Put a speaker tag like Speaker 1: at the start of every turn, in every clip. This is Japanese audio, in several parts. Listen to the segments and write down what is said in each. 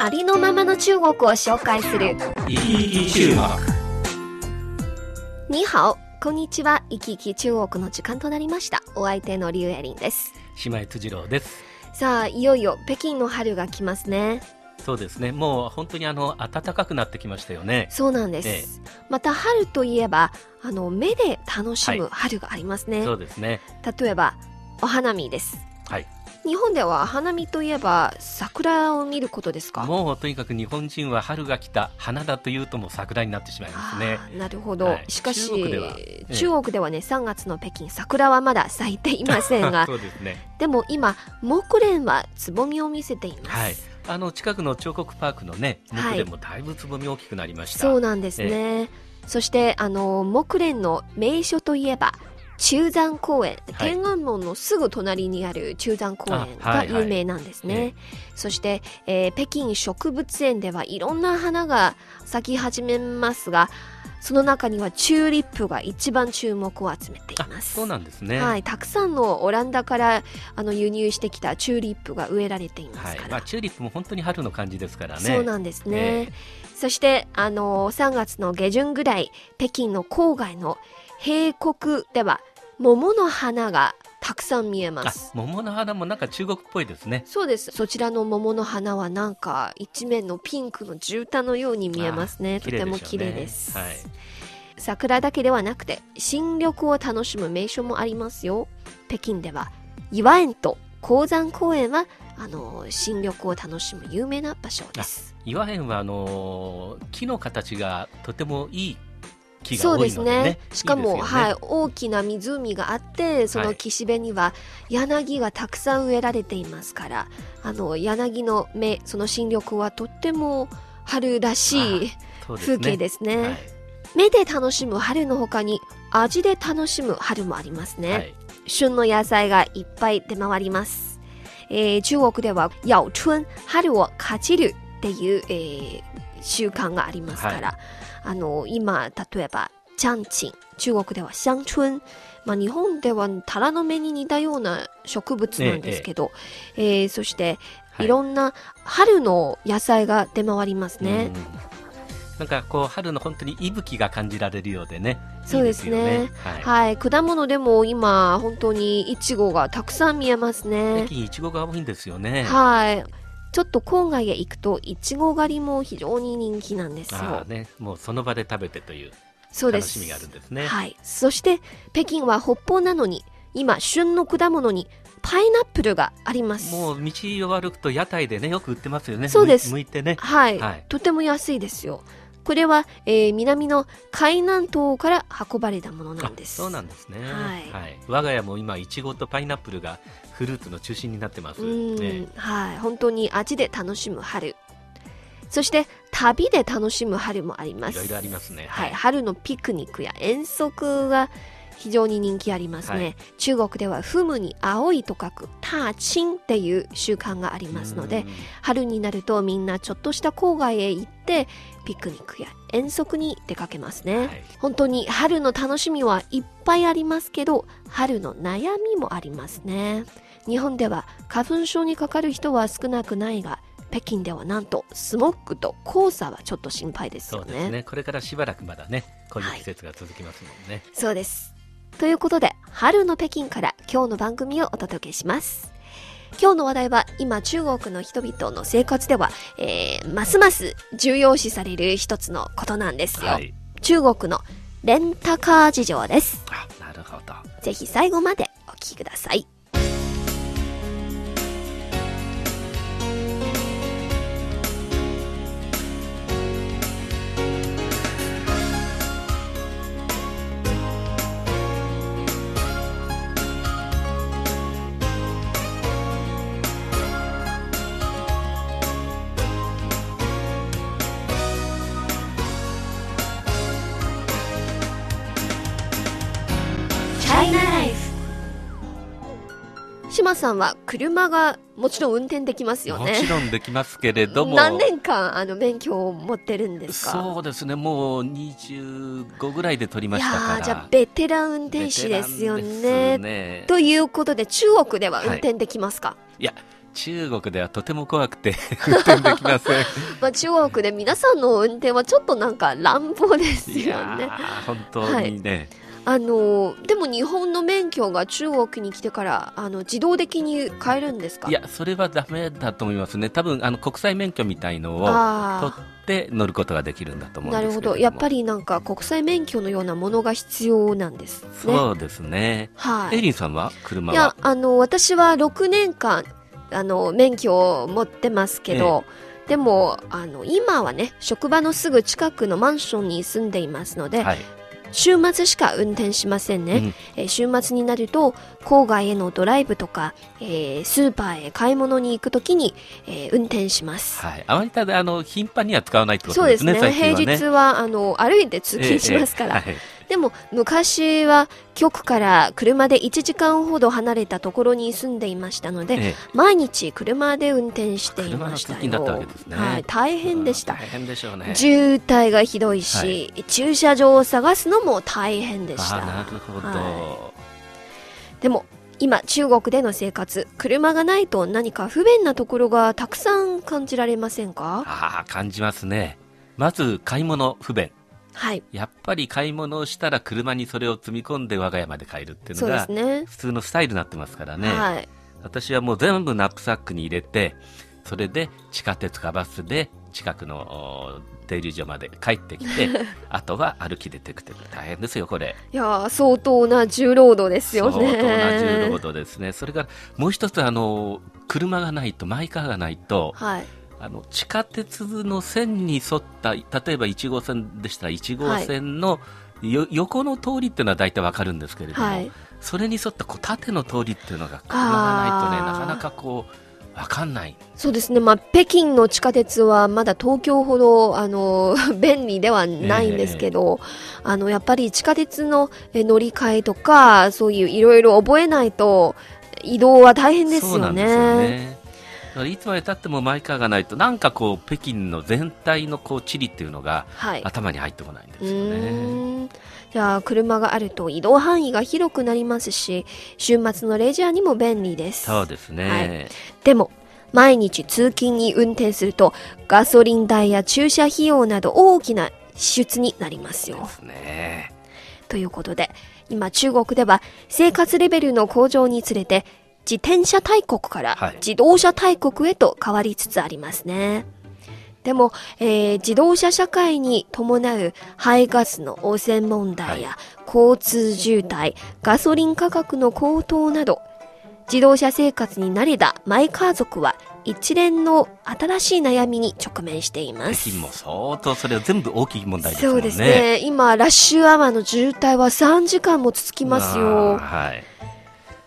Speaker 1: ありのままの中国を紹介する。
Speaker 2: 生き生き中国。
Speaker 1: にハオこんにちは。生き生き中国の時間となりました。お相手のリュウエリンです。
Speaker 3: 姉妹辻郎です。
Speaker 1: さあいよいよ北京の春が来ますね。
Speaker 3: そうですね。もう本当にあの暖かくなってきましたよね。
Speaker 1: そうなんです、
Speaker 3: え
Speaker 1: また春といえばあの目で楽しむ春がありますね、
Speaker 3: そうですね。
Speaker 1: 例えばお花見です。
Speaker 3: はい
Speaker 1: 日本では花見といえば桜を見ることですか？
Speaker 3: もうとにかく日本人は春が来た花だというともう桜になってしまいますね。
Speaker 1: なるほど、
Speaker 3: はい。
Speaker 1: しかし
Speaker 3: 中国では。ええ。
Speaker 1: 中国ではね3月の北京桜はまだ咲いていませんが
Speaker 3: そうですね。
Speaker 1: でも今木蓮はつぼみを見せています、
Speaker 3: はい。あの近くの彫刻パークのね
Speaker 1: はい。
Speaker 3: 木でもだいぶつぼみ大きくなりました、
Speaker 1: そうなんですね、そしてあの木蓮の名所といえば中山公園、
Speaker 3: はい。
Speaker 1: 天安門のすぐ隣にある中山公園が有名なんですね、
Speaker 3: ええ。
Speaker 1: そして、えー北京植物園ではいろんな花が咲き始めますがその中にはチューリップが一番注目を集めてい
Speaker 3: あ
Speaker 1: ます。
Speaker 3: そうなんですね。
Speaker 1: はい、たくさんのオランダからあの輸入してきたチューリップが植えられていますから、
Speaker 3: はい。まあ、チューリップも本当に春の感じですからね。
Speaker 1: そうなんですね、
Speaker 3: え
Speaker 1: そしてあの3月の下旬ぐらい北京の郊外の渓谷では桃の花がたくさん見えま
Speaker 3: あ
Speaker 1: す
Speaker 3: 桃の花もなんか中国っぽいですね。
Speaker 1: そうです。そちらの桃の花はなんか一面のピンクの絨毯のように見えますね。
Speaker 3: あ
Speaker 1: とても綺
Speaker 3: 綺麗で
Speaker 1: す、
Speaker 3: はい。
Speaker 1: 桜だけではなくて新緑を楽しむ名所もありますよ。北京では岩園と鉱山公園はあの新緑を楽しむ有名な場所です。
Speaker 3: 岩園はあのー木の形がとてもいい木が
Speaker 1: そうで
Speaker 3: 多いのでね。
Speaker 1: すねしかも
Speaker 3: ね。
Speaker 1: はい、大きな湖があってその岸辺には柳がたくさん植えられていますからあの柳の芽その新緑はとっても春らしい風景ですね。
Speaker 3: はい。
Speaker 1: 目で楽しむ春の他に味で楽しむ春もありますね、
Speaker 3: はい。
Speaker 1: 旬の野菜がいっぱい出回ります、えー中国では咬春春をかじるっていう、えー習慣がありますから、あの今例えばチャンチン中国では香春まあ、日本ではタラの芽に似たような植物なんですけど、えーそして
Speaker 3: はい。
Speaker 1: いろんな春の野菜が出回りますね、
Speaker 3: うんなんかこう春の本当に息吹が感じられるようでね。
Speaker 1: そうですね。
Speaker 3: いいよはい。
Speaker 1: はい。果物でも今本当にイチゴがたくさん見えますね。
Speaker 3: 北京いちごが多いんですよね。
Speaker 1: はい。ちょっと郊外へ行くと、いちご狩りも非常に人気なんです
Speaker 3: あ
Speaker 1: よ
Speaker 3: あ。ねもうその場で食べてという。楽しみがあるんですね
Speaker 1: はい。そして、北京は北方なのに、今、旬の果物に、パイナップルがあります。
Speaker 3: もう道を歩くと屋台でねよく売ってますよね
Speaker 1: そうです
Speaker 3: むいてね
Speaker 1: はい、
Speaker 3: はい
Speaker 1: とても安いですよ。これは、えー南の海南島から運ばれたものなんです。
Speaker 3: あそうなんですね、
Speaker 1: はい。
Speaker 3: 我が家も今いちごとパイナップルがフルーツの中心になってます、
Speaker 1: うん、
Speaker 3: ね。
Speaker 1: はい。本当に味で楽しむ春。そして、旅で楽しむ春もあります。
Speaker 3: いろいろありますね。
Speaker 1: はい、春のピクニックや遠足が非常に人気ありますね、
Speaker 3: はい。
Speaker 1: 中国ではフムに青いと書くターチンっていう習慣がありますので
Speaker 3: うん。
Speaker 1: 春になるとみんなちょっとした郊外へ行ってピクニックや遠足に出かけますね、
Speaker 3: はい。
Speaker 1: 本当に春の楽しみはいっぱいありますけど春の悩みもありますね。日本では花粉症にかかる人は少なくないが北京ではなんとスモッグと黄砂はちょっと心配ですよ
Speaker 3: そうですね。これからしばらくまだねこういう季節が続きますもんね、
Speaker 1: そうです。ということで、春の北京から今日の番組をお届けします。今日の話題は今中国の人々の生活では、えー、ますます重要視される一つのことなんですよ。
Speaker 3: はい
Speaker 1: 中国のレンタカー事情です。
Speaker 3: あなるほど
Speaker 1: ぜひ最後までお聞きください。山さんは車がもちろん運転できますよ
Speaker 3: も
Speaker 1: ね
Speaker 3: ちろんできますけれども。
Speaker 1: 何年間あの免許を持ってるんですか？
Speaker 3: そうですねもう25ぐらいで取りま
Speaker 1: い
Speaker 3: したから。
Speaker 1: やーじゃあベテラン運転手ですよね。
Speaker 3: ね。
Speaker 1: ということで中国では運転できますか、
Speaker 3: い。や中国ではとても怖くて 運転できません。
Speaker 1: まあ、中国で皆さんの運転はちょっとなんか乱暴です
Speaker 3: い
Speaker 1: よね。
Speaker 3: 本当にね、
Speaker 1: あのでも日本の免許が中国に来てからあの自動的に変えるんですか？
Speaker 3: いやそれはダメだと思いますね。多分あの国際免許みたいのを取
Speaker 1: あ
Speaker 3: って乗ることができるんだと思
Speaker 1: あなるほ
Speaker 3: うんですけれど
Speaker 1: やっぱりなんか国際免許のようなものが必要なんですね。
Speaker 3: そうですね。
Speaker 1: はい。
Speaker 3: エリンさんは車
Speaker 1: いや
Speaker 3: は
Speaker 1: あの私は6年間あの免許を持ってますけど、でもあの今はね職場のすぐ近くのマンションに住んでいますので、
Speaker 3: はい、
Speaker 1: 週末しか運転しませんね、
Speaker 3: うん。
Speaker 1: えー週末になると郊外へのドライブとか、えースーパーへ買い物に行くときに、えー運転します、
Speaker 3: はい、あまりただあの頻繁には使わないってこ
Speaker 1: そうですね
Speaker 3: とですね。ね。
Speaker 1: 平日はあの歩いて通勤しますから、
Speaker 3: ええええはい
Speaker 1: でも昔は局から車で1時間ほど離れたところに住んでいましたので、
Speaker 3: ええ。
Speaker 1: 毎日車で運転していましたよ。
Speaker 3: たね。
Speaker 1: はい、大変でした、
Speaker 3: 大変でしょうね。
Speaker 1: 渋滞がひどいし、駐車場を探すのも大変でした。
Speaker 3: あなるほど、
Speaker 1: はでも今中国での生活車がないと何か不便なところがたくさん感じられませんか？
Speaker 3: ああ感じますね。まず買い物不便
Speaker 1: はい。
Speaker 3: やっぱり買い物をしたら車にそれを積み込んで我が家まで帰るっていうのが普通のスタイルになってますからね、
Speaker 1: はい。
Speaker 3: 私はもう全部ナップサックに入れてそれで地下鉄かバスで近くのお停留所まで帰ってきて あとは歩き出てくて大変ですよこれ。
Speaker 1: いやー相当な重労働ですよ
Speaker 3: 相
Speaker 1: ね
Speaker 3: 当な重労働ですね。それからもう一つあの車がないとマイカーがないと
Speaker 1: はい
Speaker 3: あの地下鉄の線に沿った例えば1号線でしたら1号線の、よ横の通りっていうのは大体わかるんですけれども、
Speaker 1: はい。
Speaker 3: それに沿ったこう縦の通りっていうのが車がないとねなかなかこうわかんない。
Speaker 1: そうですね。まあ北京の地下鉄はまだ東京ほどあの 便利ではないんですけど、あのやっぱり地下鉄のえ乗り換えとかそういういろいろ覚えないと移動は大変ですよね
Speaker 3: いつまでたってもマイカーがないとなんかこう北京の全体のこう地理っていうのが
Speaker 1: はい。
Speaker 3: 頭に入ってこないんです
Speaker 1: う
Speaker 3: よね。
Speaker 1: じゃあ車があると移動範囲が広くなりますし週末のレジャーにも便利です。
Speaker 3: そうですね、
Speaker 1: はい。でも毎日通勤に運転するとガソリン代や駐車費用など大きな支出になりますよ。
Speaker 3: ですね。
Speaker 1: ということで今中国では生活レベルの向上につれて自転車大国から
Speaker 3: はい
Speaker 1: 自動車大国へと変わりつつありますね。でも、えー自動車社会に伴う排ガスの汚染問題や交通渋滞、ガソリン価格の高騰など、自動車生活に慣れたマイカー族は一連の新しい悩みに直面しています。
Speaker 3: も相当それは全部大きい問題ですね。
Speaker 1: そうですね。今、ラッシュアワーの渋滞は3時間も続きますよ。
Speaker 3: はい。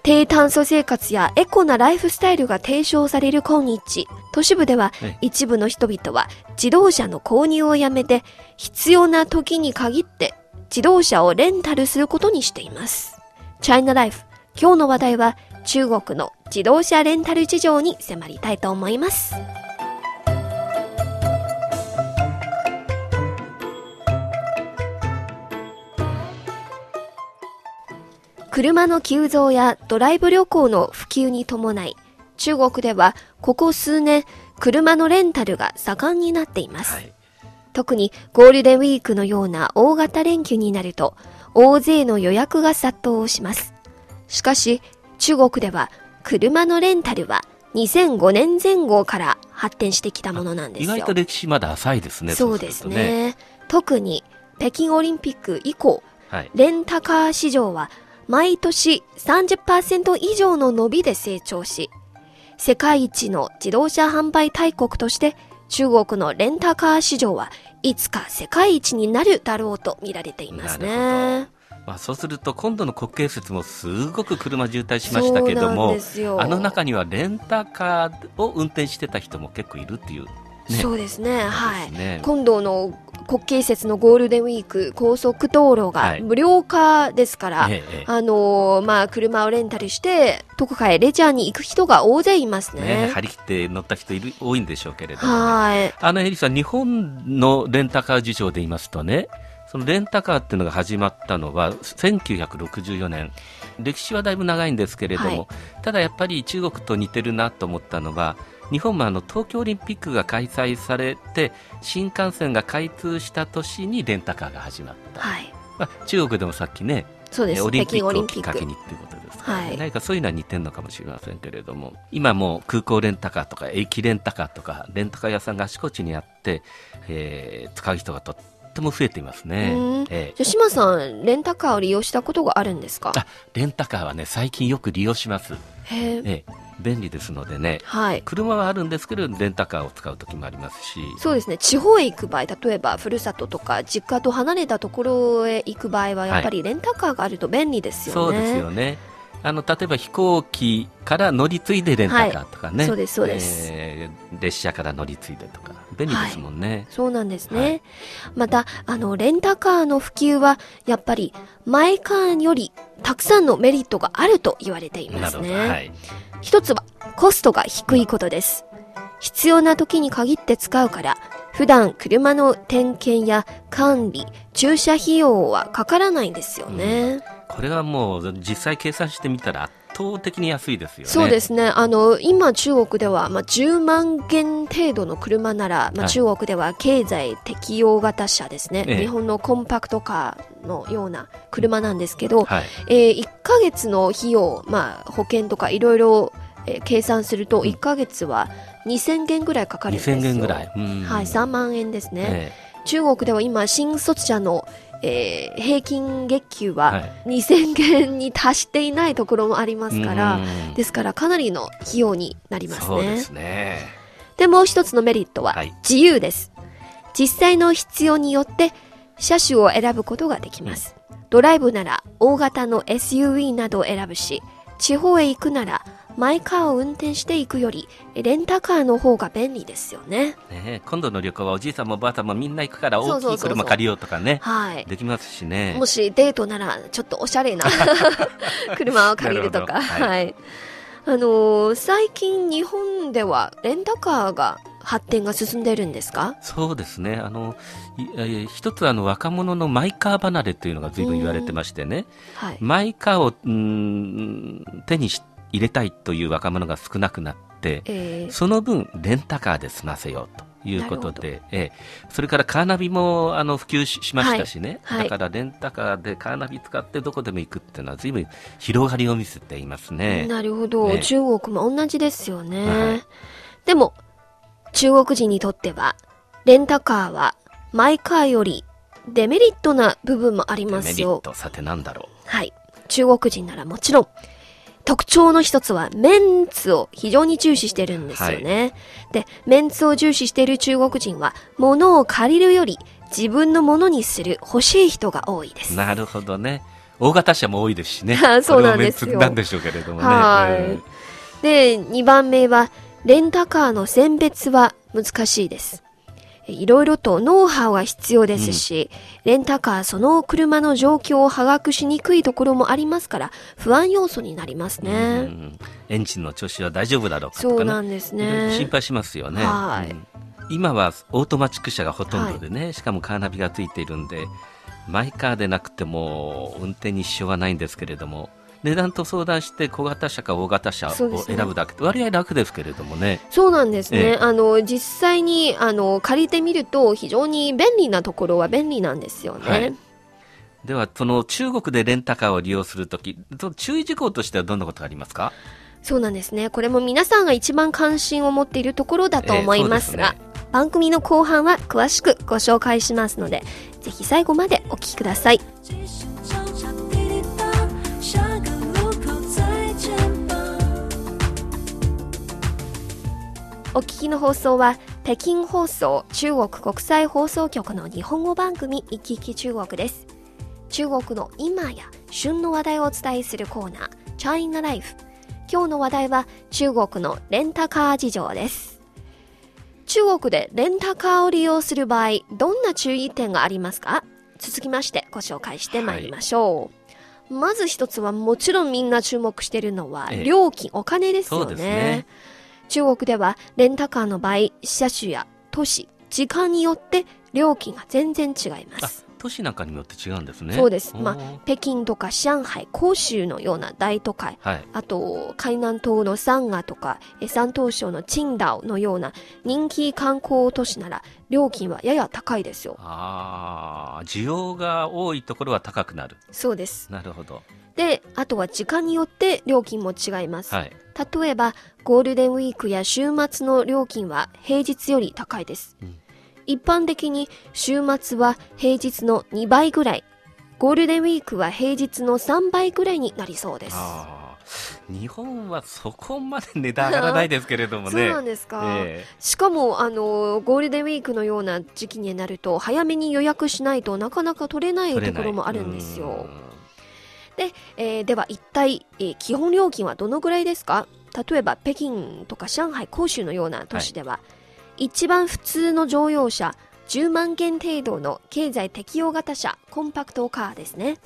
Speaker 1: 低炭素生活やエコなライフスタイルが提唱される今日、都市部では
Speaker 3: ええ
Speaker 1: 一部の人々は自動車の購入をやめて、必要な時に限って自動車をレンタルすることにしています。チャイナライフ、今日の話題は中国の自動車レンタル事情に迫りたいと思います。車の急増やドライブ旅行の普及に伴い、中国ではここ数年、車のレンタルが盛んになっています。
Speaker 3: はい。
Speaker 1: 特にゴールデンウィークのような大型連休になると、大勢の予約が殺到します。しかし、中国では車のレンタルは2005年前後から発展してきたものなんですよ。
Speaker 3: 意外と歴史まだ浅いですね。
Speaker 1: そうです
Speaker 3: すると。
Speaker 1: ね。特に北京オリンピック以降、
Speaker 3: はい。
Speaker 1: レンタカー市場は毎年30%以上の伸びで成長し、世界一の自動車販売大国として中国のレンタカー市場はいつか世界一になるだろうと見られています
Speaker 3: な
Speaker 1: ね。
Speaker 3: まあ、そうすると今度の国慶節もすごく車渋滞しましたけどもあの中にはレンタカーを運転してた人も結構いるっていう、ね、
Speaker 1: そうですね。はい。今度の国慶節のゴールデンウィーク、高速道路が
Speaker 3: はい
Speaker 1: 無料化ですから、
Speaker 3: ええええ
Speaker 1: あのーまあ、車をレンタルして、どこかへレジャーに行く人が大勢いますね。
Speaker 3: ね、張り切って乗った人いる多いんでしょうけれどもね、
Speaker 1: はい。
Speaker 3: あのエリさん、日本のレンタカー事情で言いますとね、そのレンタカーっていうのが始まったのは1964年、歴史はだいぶ長いんですけれども、
Speaker 1: はい
Speaker 3: ただやっぱり中国と似てるなと思ったのは、日本もあの東京オリンピックが開催されて、新幹線が開通した年にレンタカーが始まった、
Speaker 1: はい。
Speaker 3: まあ、中国でもさっきね、
Speaker 1: そうです。
Speaker 3: オリンピックをきっか
Speaker 1: リンピック。
Speaker 3: けにっていうことですから、ね。
Speaker 1: はい。
Speaker 3: 何かそういうのは似てるのかもしれませんけれども今もう空港レンタカーとか駅レンタカーとかレンタカー屋さんがあちこちにあって、えー使う人がとっても増えていますね。
Speaker 1: うん、
Speaker 3: え
Speaker 1: じゃあ島さん、レンタカーを利用したことがあるんですか？
Speaker 3: レンタカーはね最近よく利用します、
Speaker 1: へえ。
Speaker 3: え。ー便利ですのでね
Speaker 1: はい。
Speaker 3: 車はあるんですけどレンタカーを使う時もありますし。
Speaker 1: そうですね。地方へ行く場合、例えば、ふるさととか、実家と離れたところへ行く場合は、やっぱりレンタカーがあると便利ですよね。
Speaker 3: そうですよね。あの例えば飛行機から乗り継いでレンタカーとかね、
Speaker 1: はいそうですそうです。
Speaker 3: えー列車から乗り継いでとか便利ですもんね、
Speaker 1: そうなんですね。
Speaker 3: はい。
Speaker 1: また、あの、レンタカーの普及は、やっぱり、マイカーより、たくさんのメリットがあると言われています
Speaker 3: なるほど、
Speaker 1: ね。
Speaker 3: はい、
Speaker 1: 一つは、コストが低いことです。必要な時に限って使うから、普段車の点検や管理、駐車費用はかからないんですよね。
Speaker 3: これはもう実際計算してみたら圧倒的に安いですよね。
Speaker 1: そうですね。あの、今中国では、まあ、10万元程度の車なら、まあ、
Speaker 3: はい
Speaker 1: 中国では経済適用型車ですね。
Speaker 3: ええ
Speaker 1: 日本のコンパクトカーのような車なんですけど、
Speaker 3: はい。
Speaker 1: えー1ヶ月の費用、まあ、保険とかいろいろ、えー計算すると、1ヶ月は2000元ぐらいかかるんですよ。
Speaker 3: 2000元ぐらい。うん
Speaker 1: はい、3万円ですね。
Speaker 3: え
Speaker 1: 中国では今、新卒者の、えー平均月給
Speaker 3: え
Speaker 1: は
Speaker 3: はい
Speaker 1: 2000元に達していないところもありますから、
Speaker 3: うん
Speaker 1: ですからかなりの費用になりますね。
Speaker 3: そうですね。
Speaker 1: で、もう一つのメリットは
Speaker 3: はい
Speaker 1: 自由です。実際の必要によって車種を選ぶことができます。ドライブなら大型の SUV などを選ぶし、地方へ行くならマイカーを運転していくよりレンタカーの方が便利ですよね。
Speaker 3: ね今度の旅行はおじいさんもおばあさんもみんな行くから大きい車借りようとかね。
Speaker 1: はい。
Speaker 3: できますしね。
Speaker 1: もしデートならちょっとおしゃれな 車を借りるとか。は。
Speaker 3: はい
Speaker 1: あのー最近日本ではレンタカーが発展が進んでるんですか？
Speaker 3: そうですね。あの、一つあの若者のマイカー離れというのが随分言われてましてね。
Speaker 1: はい。
Speaker 3: マイカーをうーん手にし入れたいという若者が少なくなって、
Speaker 1: えー
Speaker 3: その分、レンタカーで済ませようということで、ええそれからカーナビもあの普及ししましたしね、
Speaker 1: はいはい
Speaker 3: だからレンタカーでカーナビ使ってどこでも行くっていうのは、ずいぶん広がりを見せていますね。
Speaker 1: なるほど、
Speaker 3: ね
Speaker 1: 中国も同じですよね、
Speaker 3: はい
Speaker 1: でも中国人にとってはレンタカーはマイカーよりデメリットな部分もありま
Speaker 3: メ
Speaker 1: すよ
Speaker 3: リット、さてなんだろ
Speaker 1: はい中国人ならもちろん特徴の一つはメンツを非常に重視してるんですよね、でメンツを重視している中国人は物を借りるより自分のものにする欲しい人が多いです
Speaker 3: う。なるほどね。大型車も多いですしね。
Speaker 1: そうなんですよ
Speaker 3: なんでしょうけれどもね。
Speaker 1: はい
Speaker 3: うん
Speaker 1: で、2番目は、レンタカーの選別は難しいです。いろいろとノウハウが必要ですし、レンタカーその車の状況を把握しにくいところもありますから、不安要素になります
Speaker 3: う
Speaker 1: ね。
Speaker 3: んエンジンの調子は大丈夫だろうかとかね。
Speaker 1: そうなんですね
Speaker 3: 心配しますよね。
Speaker 1: はい
Speaker 3: うん今はオートマチック車がほとんどでね、しかもカーナビがついているんで、マイカーでなくても運転に支障はないんですけれども、値段と相談して小型車か大型車を選ぶだけって割合楽ですけれどもね。
Speaker 1: そうなんですね。
Speaker 3: ええ
Speaker 1: あの、実際に、あの、借りてみると、非常に便利なところは便利なんですよね。
Speaker 3: はいでは、その中国でレンタカーを利用するとき、注意事項としてはどんなことがありますか？
Speaker 1: そうなんですね。これも皆さんが一番関心を持っているところだと思いますが、
Speaker 3: ええそう
Speaker 1: 番組の後半は詳しくご紹介しますので、ぜひ最後までお聞きください。お聞きの放送は、北京放送中国国際放送局の日本語番組、いきいき中国です。中国の今や旬の話題をお伝えするコーナー、チャイナライフ。今日の話題は中国のレンタカー事情です。中国でレンタカーを利用する場合、どんな注意点がありますか？続きましてご紹介してまいりましょう。まず一つはもちろんみんな注目しているのは
Speaker 3: ええ
Speaker 1: 料金、お金ですよ
Speaker 3: そうですね
Speaker 1: 中国ではレンタカーの場合、車種や都市、時間によって料金が全然違います。
Speaker 3: 都市なんかによって違うんですね
Speaker 1: そうです。まあ、北京とか上海、広州のような大都会、
Speaker 3: はい
Speaker 1: あと、海南島の三河とか、え山東省の青島のような人気観光都市なら、料金はやや高いですよ。
Speaker 3: ああ需要が多いところは高くなる
Speaker 1: そうです。
Speaker 3: なるほど
Speaker 1: で、あとは時間によって料金も違います。
Speaker 3: はい
Speaker 1: 例えば、ゴールデンウィークや週末の料金は平日より高いです。
Speaker 3: うん
Speaker 1: 一般的に週末は平日の2倍ぐらい、ゴールデンウィークは平日の3倍ぐらいになりそうです。
Speaker 3: 日本はそこまで値段上がらないですけれどもね。
Speaker 1: そうなんですか。
Speaker 3: え
Speaker 1: しかも、あの、ゴールデンウィークのような時期になると、早めに予約しないとなかなか取れないところもあるんですよ。
Speaker 3: う
Speaker 1: で、えーでは一体、えー基本料金はどのぐらいですか？例えば北京とか上海、広州のような都市では、一番普通の乗用車、10万件程度の経済適用型車、コンパクトカーですね。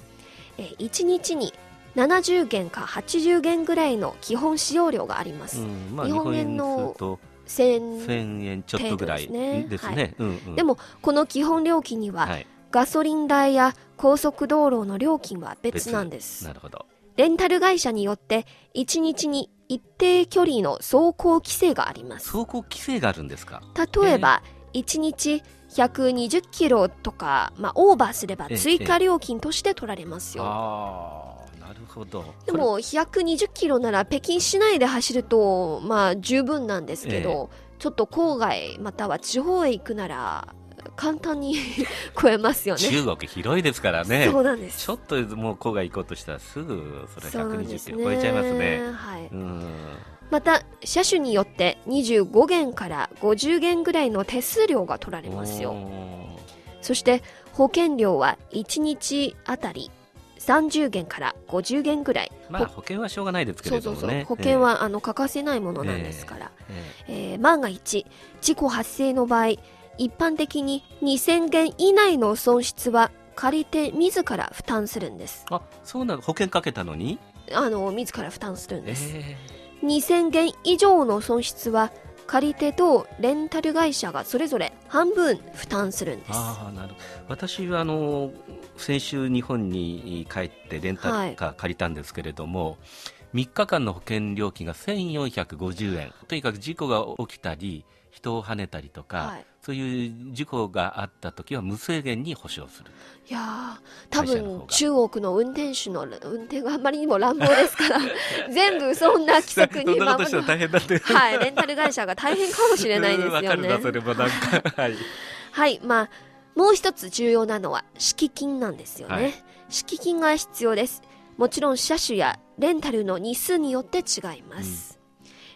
Speaker 1: えー1日に70元か80元ぐらいの基本使用料があります。
Speaker 3: んうんまあ、
Speaker 1: 日本
Speaker 3: 円
Speaker 1: の
Speaker 3: すると
Speaker 1: 1000
Speaker 3: 1000円ちょっとぐらい
Speaker 1: ですね
Speaker 3: で
Speaker 1: も、この基本料金には、
Speaker 3: はい、
Speaker 1: ガソリン代や高速道路の料金は別なんです。
Speaker 3: なるほど。
Speaker 1: レンタル会社によって1日に一定距離の走行規制があります。
Speaker 3: 走行規制があるんですか？
Speaker 1: 例えば、1日120キロとか、まあ、オーバーすれば
Speaker 3: ええ
Speaker 1: 追加料金として取られますよ。
Speaker 3: ああ、なるほど。
Speaker 1: でも、120キロなら北京市内で走ると、まあ、十分なんですけど、ちょっと郊外または地方へ行くなら、簡単に 超えますよね。
Speaker 3: 中国広いですからね。
Speaker 1: そうなんです。
Speaker 3: ちょっともう郊外行こうとしたらすぐそれ
Speaker 1: そうなんで
Speaker 3: 120
Speaker 1: すね。
Speaker 3: キロ超えちゃいますね。
Speaker 1: はい。
Speaker 3: うん。
Speaker 1: また車種によって25元から50元ぐらいの手数料が取られますよそして保険料は1日あたり30元から50元ぐらい、
Speaker 3: まあ保険はしょうがないですけ
Speaker 1: そうそうそう、
Speaker 3: れどもね。
Speaker 1: 保険は、あの欠かせないものなんですから、
Speaker 3: ええ、
Speaker 1: えー万が一事故発生の場合一般的に2000元以内の損失は借り手自ら負担するんです。
Speaker 3: あ、そうなの？保険かけたのに？
Speaker 1: あの自ら負担するんです、
Speaker 3: え
Speaker 1: 2000元以上の損失は借り手とレンタル会社がそれぞれ半分負担するんです。
Speaker 3: ああなる私はあの先週日本に帰ってレンタカー借りたんですけれども、3日間の保険料金が1450円。とにかく事故が起きたり人をはねたりとか、
Speaker 1: はい。
Speaker 3: そういう事故があった時は無制限に保証する。
Speaker 1: いやー多分中国の運転手の運転があまりにも乱暴ですから 全部そんな規則に守るはいレンタル会社が大変かもしれないです
Speaker 3: わ
Speaker 1: よね
Speaker 3: はい。
Speaker 1: はいまあもう一つ重要なのは敷金なんですよね、
Speaker 3: はい。
Speaker 1: 敷金が必要です。もちろん車種やレンタルの日数によって違います、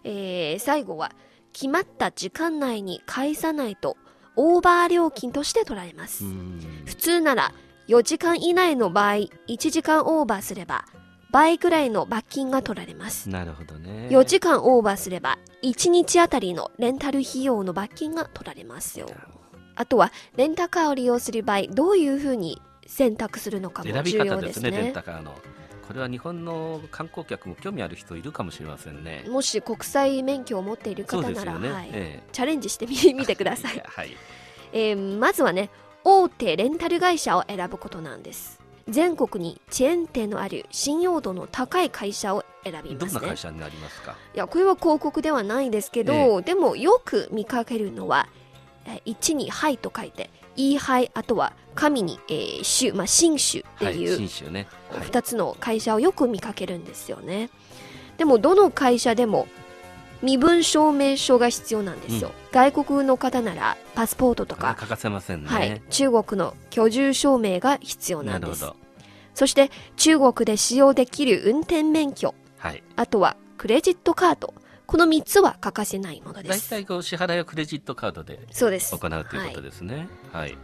Speaker 1: えー最後は決まった時間内に返さないとオーバー料金として取られます、
Speaker 3: うん。
Speaker 1: 普通なら4時間以内の場合1時間オーバーすれば倍くらいの罰金が取られます。
Speaker 3: なるほどね。
Speaker 1: 4時間オーバーすれば1日あたりのレンタル費用の罰金が取られますよ。あとはレンタカーを利用する場合どういうふうに選択するのかも重要
Speaker 3: 方です
Speaker 1: ね
Speaker 3: ね。レンタカーのこれは日本の観光客も興味ある人いるかもしれませんね。
Speaker 1: もし国際免許を持っている
Speaker 3: そ
Speaker 1: 方なら、
Speaker 3: ね、
Speaker 1: はい。
Speaker 3: え
Speaker 1: チャレンジしてみ見てください。
Speaker 3: え、はい。
Speaker 1: えーまずはね大手レンタル会社を選ぶことなんです。全国にチェーン店のある信用度の高い会社を選び
Speaker 3: どん
Speaker 1: ますね。
Speaker 3: な会社になりますか？
Speaker 1: いやこれは広告ではないですけど、
Speaker 3: え
Speaker 1: でもよく見かけるのはえー1に「はい」と書いて「いいはい」あとは「神に、えー種」まあ「新種」って
Speaker 3: はい
Speaker 1: いう
Speaker 3: ね、はい。
Speaker 1: 2つの会社をよく見かけるんですよね。でもどの会社でも身分証明書が必要なんですよ、外国の方ならパスポートとか、
Speaker 3: 欠かせませんね、
Speaker 1: はい、中国の居住証明が必要なです。
Speaker 3: なんるほど。
Speaker 1: そして中国で使用できる運転免許。
Speaker 3: はい。
Speaker 1: あとはクレジットカードこの3つは欠かせないものです。
Speaker 3: 大体こう支払いはクレジットカードで行うということですね。はい、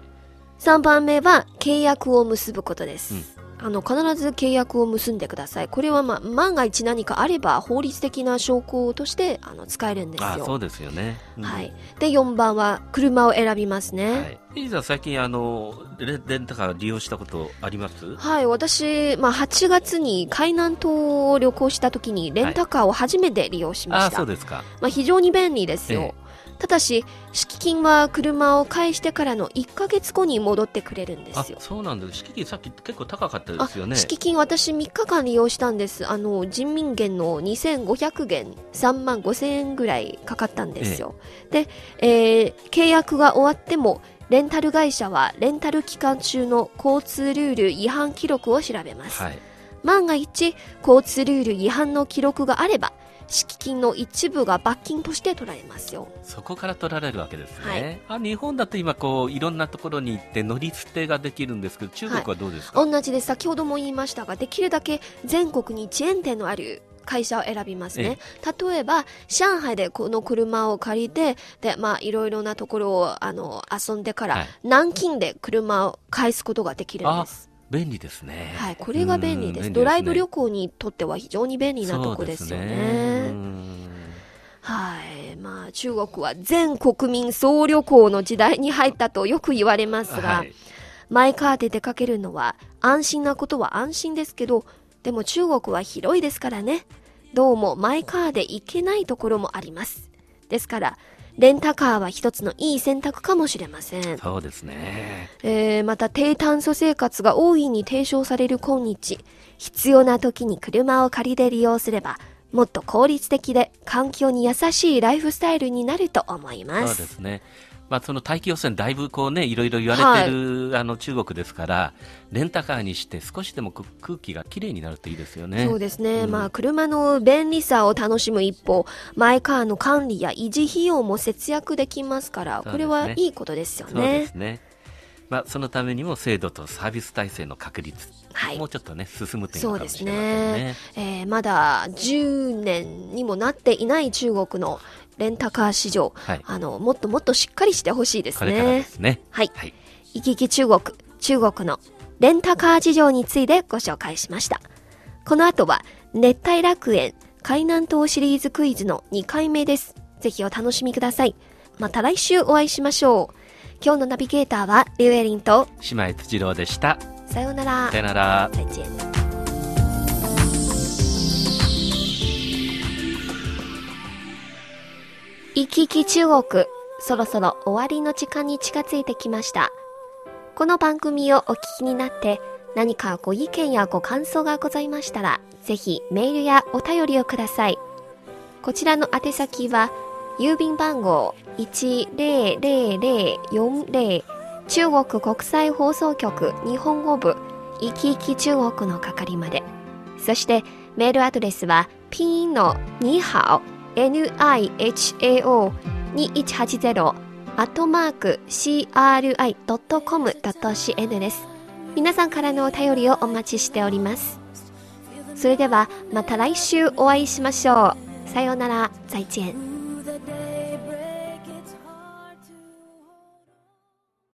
Speaker 1: 3番目は契約を結ぶことです。
Speaker 3: うん
Speaker 1: あの、必ず契約を結んでください。これはまあ、万が一何かあれば法律的な証拠としてあの使えるんですよ。
Speaker 3: あそうですよね。うん
Speaker 1: はい。で、4番は車を選びますね。
Speaker 3: はい。エリーさん最近あのレレンタカー利用したことあります？
Speaker 1: はい、私、まあ、8月に海南島を旅行した時にレンタカーを初めて利用しま
Speaker 3: あ
Speaker 1: した。
Speaker 3: そうですか。
Speaker 1: まあ、非常に便利ですよ。
Speaker 3: え
Speaker 1: ただし、敷金は車を返してからの1ヶ月後に戻ってくれるんで
Speaker 3: あ
Speaker 1: すよ。
Speaker 3: そうなんです。敷金さっき結構高かったですよね。
Speaker 1: 敷金私3日間利用したんです。あの、人民元の2500元、3万5000円ぐらいかかったんですよ。で、えー契約が終わっても、レンタル会社はレンタル期間中の交通ルール違反記録を調べます。
Speaker 3: はい。
Speaker 1: 万が一、交通ルール違反の記録があれば、敷金の一部が罰金として取られますよ。
Speaker 3: そこから取られるわけですね。
Speaker 1: はい
Speaker 3: あ日本だと今こういろんなところに行って乗り捨てができるんですけど、中国はどうですか？
Speaker 1: 同じです。先ほども言いましたが、できるだけ全国にチェーン店のある会社を選びますね。例えば、上海でこの車を借りて、で、まあ、いろいろなところを、あの、遊んでから、
Speaker 3: はい
Speaker 1: 南京で車を返すことができるんです。
Speaker 3: 便利ですね。
Speaker 1: はい、これが便利です。
Speaker 3: うん
Speaker 1: ドライブ旅行にとっては非常に便利なとこですよね。
Speaker 3: うん
Speaker 1: はい。まあ、中国は全国民総旅行の時代に入ったとよく言われますが、
Speaker 3: はい
Speaker 1: マイカーで出かけるのは安心なことは安心ですけど、でも中国は広いですからね。どうもマイカーで行けないところもあります。ですから、レンタカーは一つのいい選択かもしれません。
Speaker 3: そうですね。
Speaker 1: えー、また低炭素生活が大いに提唱される今日、必要な時に車を借りて利用すれば、もっと効率的で環境に優しいライフスタイルになると思いま。
Speaker 3: そうですすね。まあ、その大気汚染だいぶこうね、いろいろ言われてる、あの中国ですから、レンタカーにして少しでもく空気がきれいになるといいですよね。
Speaker 1: そうですね。
Speaker 3: うん
Speaker 1: まあ、車の便利さを楽しむ一方、マイカーの管理や維持費用も節約できますから、
Speaker 3: ね
Speaker 1: これはいいことですよ
Speaker 3: そうで
Speaker 1: ね
Speaker 3: す。ね。まあ、そのためにも制度とサービス体制の確立、
Speaker 1: はい
Speaker 3: もうちょっとね、進む点
Speaker 1: そうです
Speaker 3: ね
Speaker 1: ね。。えーまだ10年にもなっていない中国のレンタカー市場、
Speaker 3: はい
Speaker 1: あの、もっともっとしっかりしてほしいです
Speaker 3: これからで
Speaker 1: ね。
Speaker 3: すね。
Speaker 1: はい。
Speaker 3: はい。
Speaker 1: 行き来中国、中国のレンタカー事情についてご紹介しました。この後は、熱帯楽園、海南島シリーズクイズの2回目です。ぜひお楽しみください。また来週お会いしましょう。今日のナビゲーターは、リュウエリンと、
Speaker 3: 姉妹辻郎でした。
Speaker 1: さようなら
Speaker 3: さ。よなら。
Speaker 1: 再见。行き来中国、そろそろ終わりの時間に近づいてきました。この番組をお聞きになって、何かご意見やご感想がございましたら、ぜひメールやお便りをください。こちらの宛先は、郵便番号10040中国国際放送局日本語部生き生き中国の係まで。そしてメールアドレスはピンの2ハオ nihao2180 アットマーク cri.com.cn です。皆さんからのお便りをお待ちしております。それではまた来週お会いしましょう。さようなら、再见。